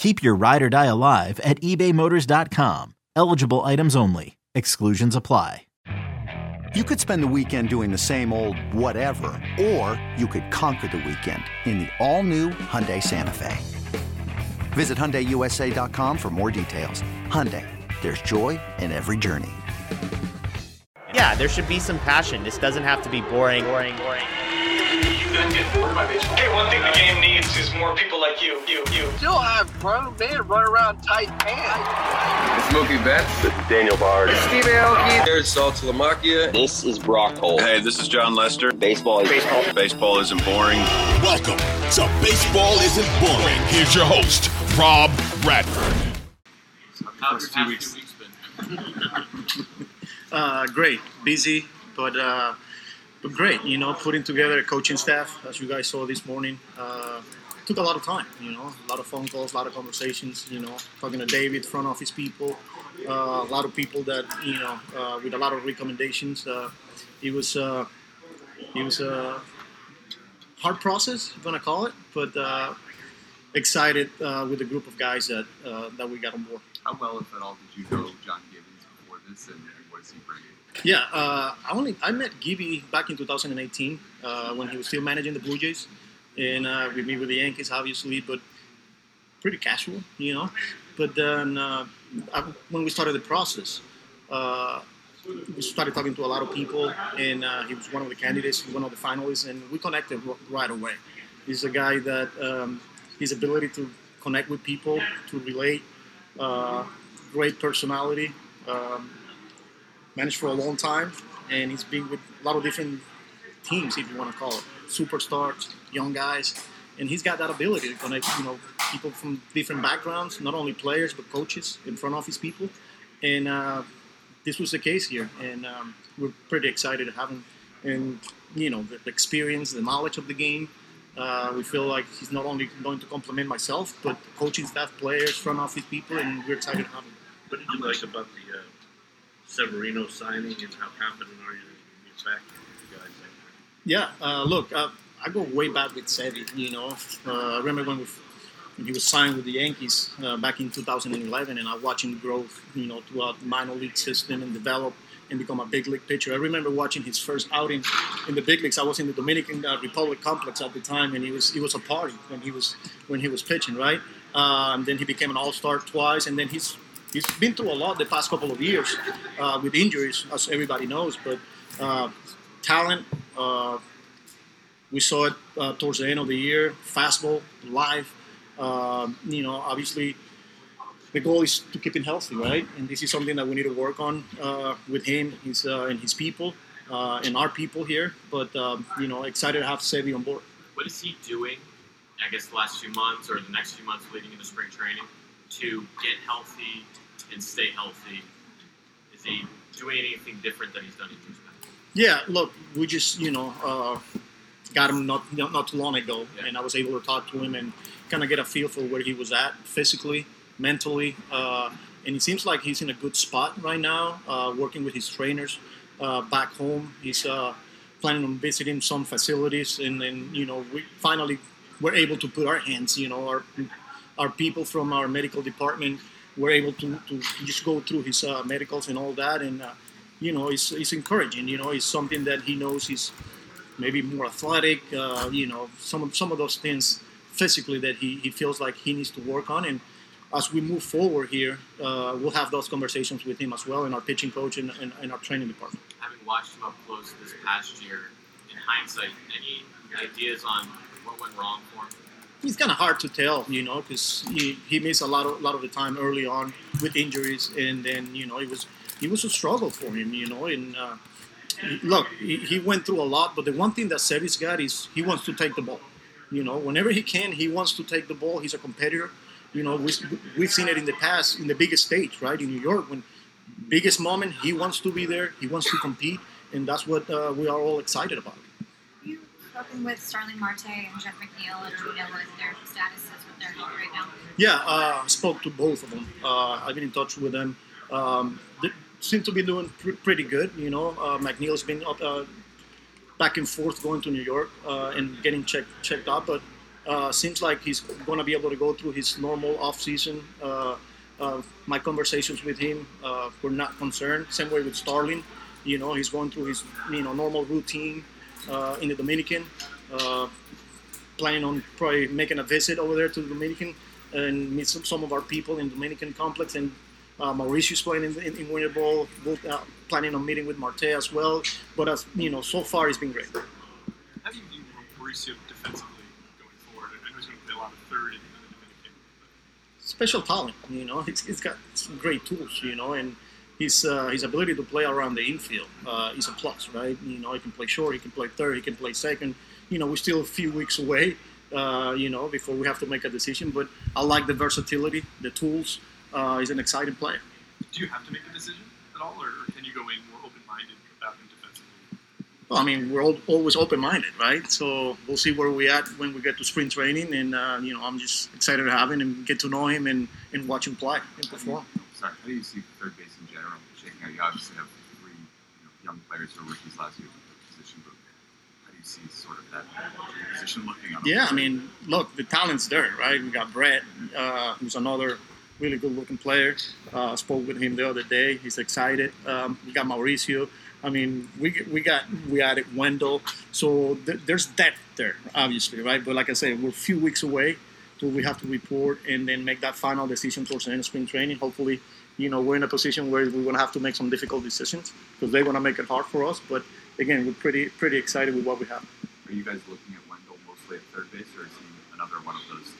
Keep your ride or die alive at ebaymotors.com. Eligible items only. Exclusions apply. You could spend the weekend doing the same old whatever, or you could conquer the weekend in the all-new Hyundai Santa Fe. Visit HyundaiUSA.com for more details. Hyundai, there's joy in every journey. Yeah, there should be some passion. This doesn't have to be boring, boring, boring. Hey, one thing the game needs is more people like you, you, you. Still have grown men run around tight pants. It's Mookie Betts. This is Daniel Bard. Steve Aoki. There's Saltalamacchia. This is Brock Holt. Hey, this is Jon Lester. Baseball is Baseball. Baseball isn't boring. Welcome to Baseball Isn't Boring. Here's your host, Rob Bradford. How's two weeks been? uh, great, busy, but uh, but great. You know, putting together a coaching staff, as you guys saw this morning, uh, took a lot of time. You know, a lot of phone calls, a lot of conversations. You know, talking to David, front office people, uh, a lot of people that you know, uh, with a lot of recommendations. Uh, it was uh, it was a hard process, if you want to call it, but uh, excited uh, with the group of guys that uh, that we got on board. How well, if at all, did you know John Gibbons before this, and, what is he bringing? Yeah, uh, I only I met Gibby back in 2018 uh, when he was still managing the Blue Jays, and uh, with me with the Yankees, obviously, but pretty casual, you know. But then uh, I, when we started the process, uh, we started talking to a lot of people, and uh, he was one of the candidates, one of the finalists, and we connected right away. He's a guy that um, his ability to connect with people, to relate, uh, great personality. Um, managed for a long time, and he's been with a lot of different teams, if you want to call it, superstars, young guys, and he's got that ability to connect, you know, people from different backgrounds, not only players but coaches and front office people, and uh, this was the case here, and um, we're pretty excited to have him, and you know, the, the experience, the knowledge of the game. Uh, we feel like he's not only going to complement myself, but coaching staff, players, front office people, and we're excited to have him. What did you like about the uh, Severino signing, and how confident are you that you can get back guys? Yeah, uh, look, uh, I go way back with Sevy. You know, uh, I remember when, we, when he was signed with the Yankees uh, back in 2011, and I watched him grow, you know, throughout the minor league system and develop and become a big league pitcher. I remember watching his first outing in the big leagues. I was in the Dominican uh, Republic complex at the time, and he was it was a party when he was when he was pitching, right? Uh, and then he became an All Star twice, and then he's he's been through a lot the past couple of years uh, with injuries, as everybody knows. But uh, talent, uh, we saw it uh, towards the end of the year. Fastball, live. Uh, you know, obviously, the goal is to keep him healthy, right? And this is something that we need to work on uh, with him, his uh, and his people, uh, and our people here. But um, you know, excited to have Sevy on board. What is he doing? I guess the last few months or the next few months leading into spring training to get healthy and stay healthy? Is he doing anything different than he's done in years past? Yeah, look, we just you know uh, got him not not, not too long ago, and I was able to talk to him and kind of get a feel for where he was at physically, mentally, uh, and it seems like he's in a good spot right now, uh, working with his trainers uh, back home. He's uh, planning on visiting some facilities, and then you know we finally were able to put our hands, you know, our our people from our medical department were able to, to just go through his uh, medicals and all that, and uh, you know, it's, it's encouraging. You know, it's something that he knows he's maybe more athletic. Uh, you know, some of some of those things physically that he, he feels like he needs to work on, and as we move forward here, uh, we'll have those conversations with him as well, and our pitching coach and, and, and our training department. Having watched him up close this past year, in hindsight, any ideas on what went wrong for him? It's kind of hard to tell, you know, because he, he missed a lot of lot of the time early on with injuries, and then you know it was it was a struggle for him, you know. And uh, look, he, he, went through a lot, but the one thing that Sevy's got is he wants to take the ball. You know, whenever he can, he wants to take the ball. He's a competitor. You know, we, we've seen it in the past in the biggest stage, right, in New York, when biggest moment he wants to be there, he wants to compete, and that's what uh, we are all excited about You spoken with Starling Marte and Jeff McNeil, and do you know what their status is with their health right now? Yeah, uh, I spoke to both of them. Uh, I've been in touch with them. Um, they seem to be doing pr- pretty good. You know, uh, McNeil's been up, uh, back and forth going to New York uh, and getting checked checked out, but uh, seems like he's going to be able to go through his normal off season. my conversations with him were not concerned. Same way with Starling. You know, he's going through his you know normal routine uh, in the Dominican. Uh, planning on probably making a visit over there to the Dominican and meet some, some of our people in the Dominican complex. And uh, Mauricio's playing in, in, in Winter Ball. Both, uh, planning on meeting with Marte as well. But as you know, so far it's been great. How do you view Mauricio defensively going forward? I know he's going to play a lot of third in the Dominican. Special talent, you know. He's, he's got some great tools, you know, and his uh, his ability to play around the infield uh, is a plus, right? You know, he can play short, he can play third, he can play second. You know, we're still a few weeks away, uh, you know, before we have to make a decision. But I like the versatility, the tools. Uh, he's an exciting player. Do you have to make a decision at all, or can you go in more open-minded about him defensively? Well, I mean, we're all, always open-minded, right? So we'll see where we at when we get to spring training, and uh, you know, I'm just excited to have him and get to know him and, and watch him play and perform. Sorry, how do you see third base in general shaking out? You obviously have three you know, young players who are rookies last year at the position, but how do you see sort of that position looking? On yeah, I mean, look, the talent's there, right? We got Brett, uh, who's another really good-looking player. Uh, spoke with him the other day. He's excited. Um, we got Mauricio. I mean, we we got we added Wendle. So th- there's depth there, obviously, right? But like I said, we're a few weeks away till we have to report and then make that final decision towards the end of spring training. Hopefully, you know, we're in a position where we're going to have to make some difficult decisions because they're going to make it hard for us. But again, we're pretty pretty excited with what we have. Are you guys looking at Wendle mostly at third base, or is he another one of those?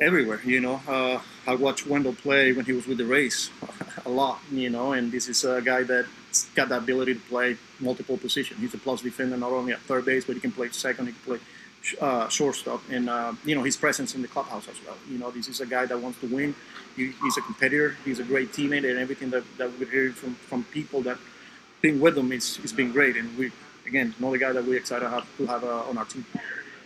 Everywhere, you know. Uh, I watched Wendle play when he was with the Rays a lot, you know, and this is a guy that's got the ability to play multiple positions. He's a plus defender, not only at third base, but he can play second, he can play uh, shortstop, and uh, you know his presence in the clubhouse as well. You know, this is a guy that wants to win. He, he's a competitor. He's a great teammate, and everything that, that we're hearing from, from people that been with him is has been great. And we again another guy that we're excited to have, to have uh, on our team.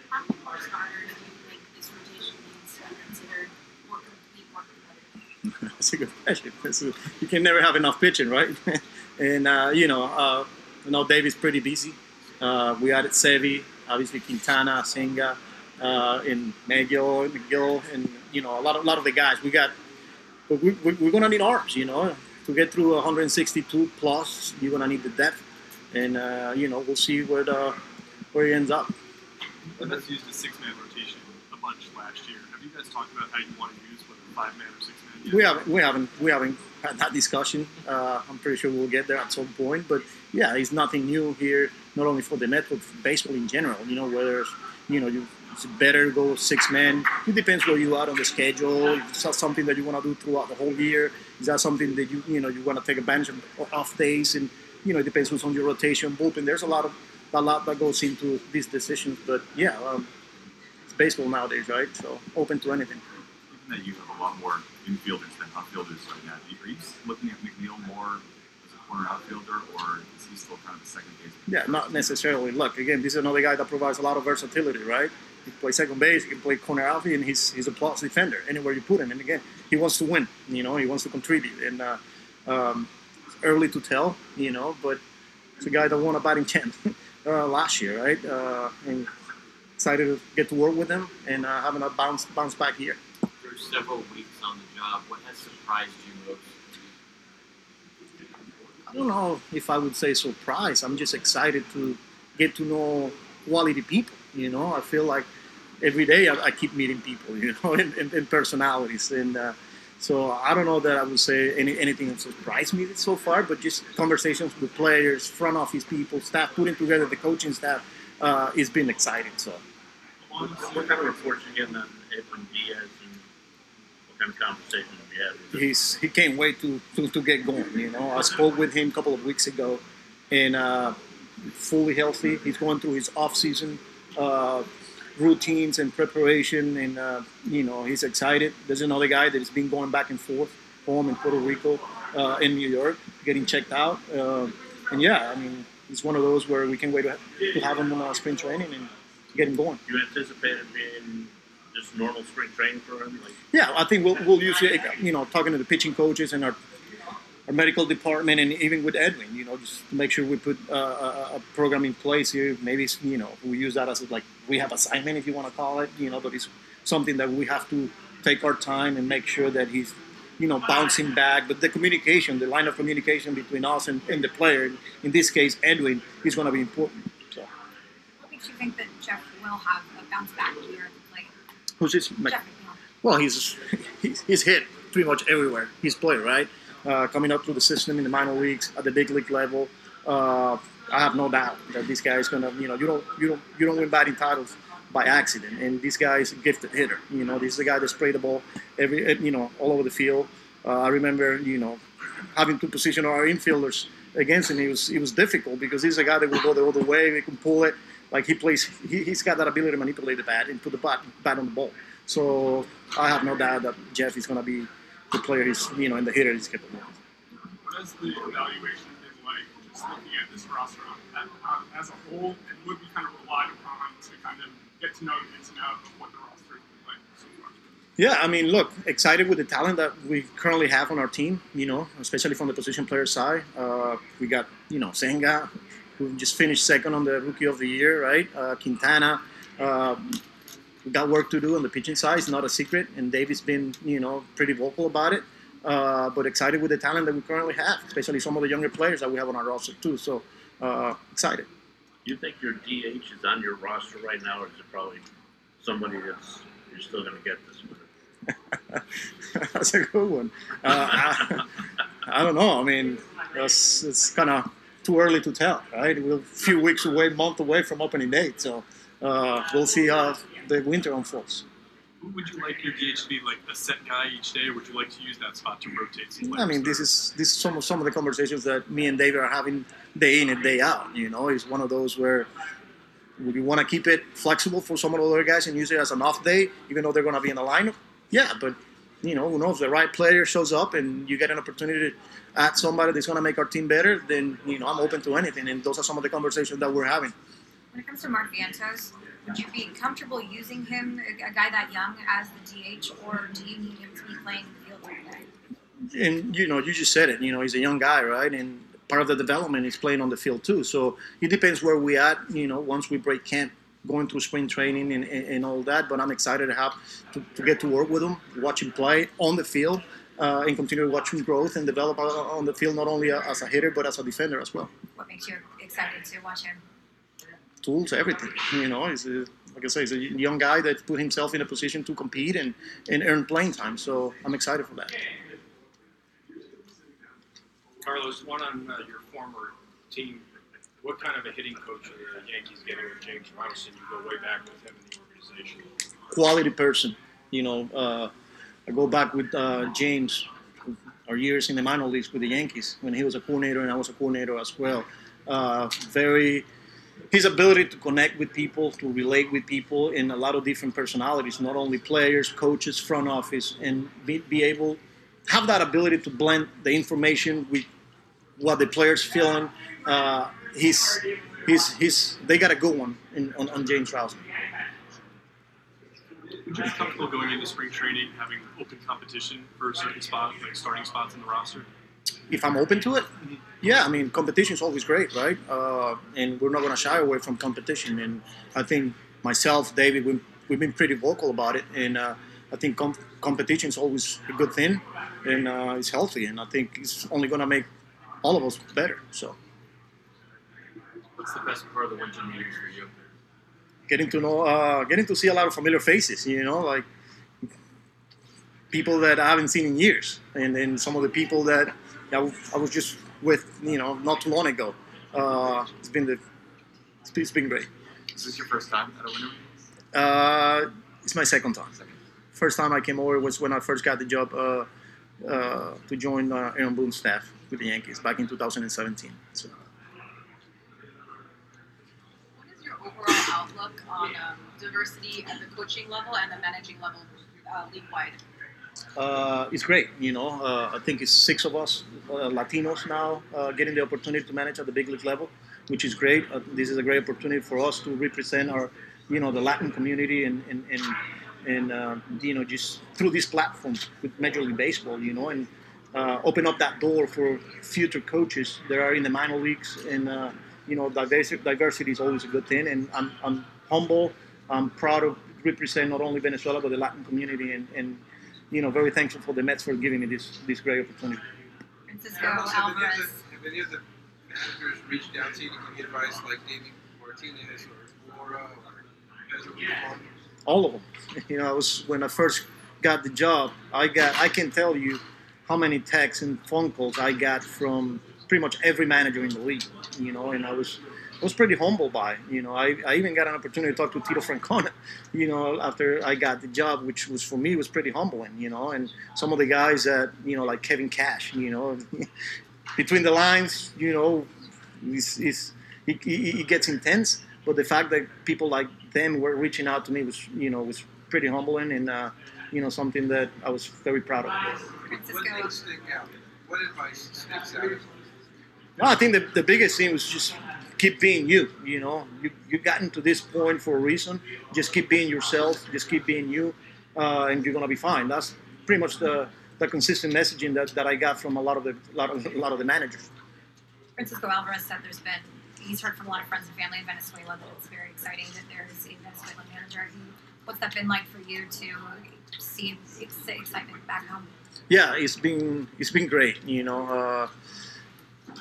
How many more starters do you think this rotation needs to be considered more complete, more That's a good question. you can never have enough pitching, right? and uh, you know, uh, you know, David's pretty busy. Uh, we added Sevy, obviously Quintana, Senga, uh, and Megill, Megill, and you know a lot of a lot of the guys. We got, but we, we, are gonna need arms, you know, to get through 162 plus. You're gonna need the depth, and uh, you know we'll see where the, where he ends up. Mets used a six-man rotation a bunch last year. Have you guys talked about how you want to use whether five-man or six-man? We haven't, we haven't, we haven't had that discussion. Uh, I'm pretty sure we'll get there at some point. But yeah, it's nothing new here, not only for the but for baseball in general. You know, whether you know you it's better go six men. It depends where you are on the schedule. Is that something that you want to do throughout the whole year? Is that something that you you know you want to take advantage of off days? And you know it depends who's on your rotation, bullpen. There's a lot of a lot that goes into these decisions. But yeah, um, it's baseball nowadays, right? So open to anything. That you have a lot more infielders than outfielders right now, are you looking at McNeil more as a corner outfielder, or is he still kind of a second baseman? Yeah, not necessarily. Look, again, this is another guy that provides a lot of versatility, right? He can play second base, he can play corner outfield, and he's he's a plus defender anywhere you put him. And again, he wants to win. You know, he wants to contribute. And uh, um, early to tell, you know, but it's a guy that won a batting champ uh, last year, right? Uh, and excited to get to work with him and uh, having a bounce bounce back here. Through several weeks on the job, what has surprised you most? I don't know if I would say surprise. I'm just excited to get to know quality people. You know, I feel like every day I, I keep meeting people. You know, and, and, and personalities, and uh, so I don't know that I would say any, anything that surprised me so far, but just conversations with players, front office people, staff, putting together the coaching staff. Uh, it's been exciting. So, what, what kind of reports you getting on Edwin Diaz and what kind of conversations have you had with him? he's he can't wait to, to, to get going. You know, I spoke with him a couple of weeks ago, and uh, fully healthy. He's going through his off season uh, routines and preparation, and uh, you know he's excited. There's another guy that has been going back and forth home in Puerto Rico, uh, in New York, getting checked out. Uh, and yeah, I mean, he's one of those where we can wait to, to have him in our spring training and get him going. You anticipate it being just normal spring training for him? Like, Yeah, I think we'll, we'll use it, you know, talking to the pitching coaches and our, our medical department and even with Edwin, you know, just to make sure we put uh, a, a program in place here. Maybe, you know, we use that as a, like have assignment, if you want to call it, you know, but it's something that we have to take our time and make sure that he's, you know, bouncing back. But the communication, the line of communication between us and, and the player, in this case, Edwin, is going to be important. So, What makes you think that Jeff will have a bounce back year at the who's this? Jeff Well, he's, he's hit pretty much everywhere he's played, right? Uh, coming up through the system in the minor leagues at the big league level, uh, I have no doubt that this guy is gonna, you know, you don't you don't you don't win batting titles by accident, and this guy is a gifted hitter. You know, this is a guy that sprayed the ball every, you know, all over the field. Uh, I remember, you know, having to position our infielders against him. It was it was difficult because he's a guy that will go the other way. He can pull it. Like he plays, he, he's got that ability to manipulate the bat and put the bat, bat on the ball. So I have no doubt that Jeff is going to be the player he's, you know, and the hitter he's capable. of. What has the evaluation been like, just looking at this roster as, as a whole, and what we kind of relied upon to kind of get to know the ins and outs of what the roster has been like so far? Yeah, I mean, look, excited with the talent that we currently have on our team, you know, especially from the position player side. Uh, we got, you know, Senga, who just finished second on the Rookie of the Year, right? Uh, Quintana. We got work to do on the pitching side. It's not a secret, and David's been, you know, pretty vocal about it. Uh, but excited with the talent that we currently have, especially some of the younger players that we have on our roster too. So uh, excited. you think your DH is on your roster right now, or is it probably somebody that's you're still going to get this winter? That's a good one. Uh, I, I don't know. I mean, it's, it's kind of too early to tell, right? We're a few weeks away, month away from opening date, so uh, we'll see how the winter unfolds. Would you like your DH to be like a set guy each day, or would you like to use that spot to rotate some I mean, this is this is some of some of the conversations that me and David are having day in and day out. You know, it's one of those where we want to keep it flexible for some of the other guys and use it as an off day, even though they're going to be in the lineup. Yeah, but you know, who knows? The right player shows up and you get an opportunity to add somebody that's going to make our team better. Then you know, I'm open to anything, and those are some of the conversations that we're having. When it comes to Mark Vientos, would you be comfortable using him, a, guy that young, as the DH, or do you need him to be playing the field every day? and you know, you just said it. You know, he's a young guy, right? And part of the development is playing on the field too. So it depends where we at. You know, once we break camp, going through spring training and, and, and all that. But I'm excited to have to, to get to work with him, watch him play on the field, uh, and continue to watch him growth and develop uh, on the field, not only as a hitter but as a defender as well. What makes you excited to watch him? Tools, everything. You know, he's a, like I say, he's a young guy that put himself in a position to compete and, and earn playing time. So I'm excited for that. Carlos, one on uh, your former team. What kind of a hitting coach are the Yankees getting with James Rowson? You go way back with him in the organization. quality person. You know, uh, I go back with uh, James, our years in the minor leagues with the Yankees when he was a coordinator and I was a coordinator as well. Uh, very, his ability to connect with people, to relate with people, in a lot of different personalities, not only players, coaches, front office, and be, be able have that ability to blend the information with what the players feeling. Uh, he's, he's, he's, they got a good one in, on, on James Rowson. Would you be comfortable going into spring training having open competition for certain spots, like starting spots in the roster? if I'm open to it, yeah, I mean, competition is always great, right? Uh, and we're not going to shy away from competition. And I think myself, David, we, we've been pretty vocal about it. And uh, I think com- competition is always a good thing, and uh, it's healthy. And I think it's only going to make all of us better. So. What's the best part of the winter meetings for you? Getting to know, uh, getting to see a lot of familiar faces. You know, like people that I haven't seen in years, and then some of the people that I was just with, you know, not too long ago. Uh, it's been the, it's been great. Is this your first time at a winter Uh, it's my second time. Second. First time I came over was when I first got the job uh, uh, to join uh, Aaron Boone's staff with the Yankees back in 2017. So. What is your on um, diversity at the coaching level and the managing level uh, league-wide? uh, it's great. You know, uh, I think it's six of us uh, Latinos now uh, getting the opportunity to manage at the big league level, which is great. Uh, this is a great opportunity for us to represent our, you know, the Latin community and and and, and uh, you know just through this platform with Major League Baseball, you know, and open up that door for future coaches that are in the minor leagues. And you know, diversity, diversity is always a good thing. And I'm, I'm humble. I'm proud of represent not only Venezuela but the Latin community and, and you know, very thankful for the Mets for giving me this this great opportunity. Francisco Alvarez. Have any of the managers reached out to you to give you advice, like David Martinez or Laura or Pedro All of them. You know, I was when I first got the job. I got. I can tell you how many texts and phone calls I got from pretty much every manager in the league. You know, and I was was pretty humbled by. You know, I, I even got an opportunity to talk to Tito Francona, you know, after I got the job, which was for me was pretty humbling, you know, and some of the guys that, you know, like Kevin Cash, you know, between the lines, you know, it's, it's, it, it, gets intense, but the fact that people like them were reaching out to me was, you know, was pretty humbling and, uh, you know, something that I was very proud of. What things stick out? What advice sticks out? No, I think the, the biggest thing was just keep being you. You know, you you gotten to this point for a reason. Just keep being yourself. Just keep being you, uh, and you're gonna be fine. That's pretty much the the consistent messaging that, that I got from a lot of the lot of a lot of the managers. Francisco Alvarez said there's been he's heard from a lot of friends and family in Venezuela that it's very exciting that there's a Venezuelan manager. What's that been like for you to see excitement back home? Yeah, it's been it's been great. You know. Uh,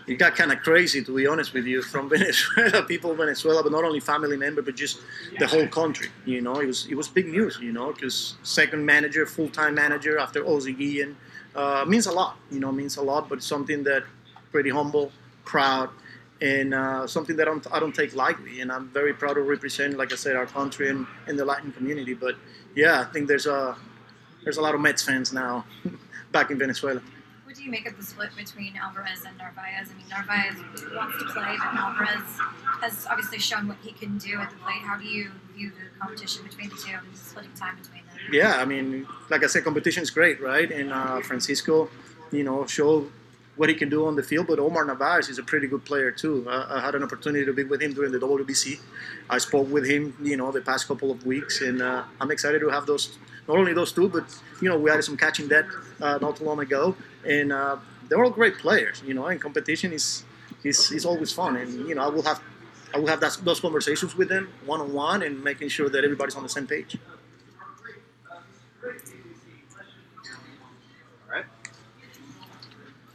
it got kind of crazy, to be honest with you, from Venezuela, people of Venezuela, but not only family member, but just the whole country. You know, it was it was big news. You know, because second manager, full time manager after Ozzie Guillen uh, means a lot. You know, means a lot, but something that pretty humble, proud, and uh, something that I don't, I don't take lightly. And I'm very proud to represent, like I said, our country and, and the Latin community. But yeah, I think there's a there's a lot of Mets fans now back in Venezuela you make of the split between Alvarez and Narvaez? I mean, Narvaez wants to play, but Alvarez has obviously shown what he can do at the plate. How do you view the competition between the two and splitting time between them? Yeah, I mean, like I said, competition is great, right? And uh, Francisco, you know, showed what he can do on the field. But Omar Narvaez is a pretty good player too. I, I, had an opportunity to be with him during the WBC. I spoke with him, you know, the past couple of weeks, and uh, I'm excited to have those. Not only those two, but you know, we had some catching that uh, not too long ago, and uh, they're all great players. You know, and competition is is, is always fun, and you know, I will have I will have that, those conversations with them one on one, and making sure that everybody's on the same page. All right.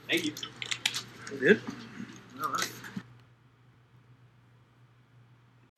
Thank you. Good.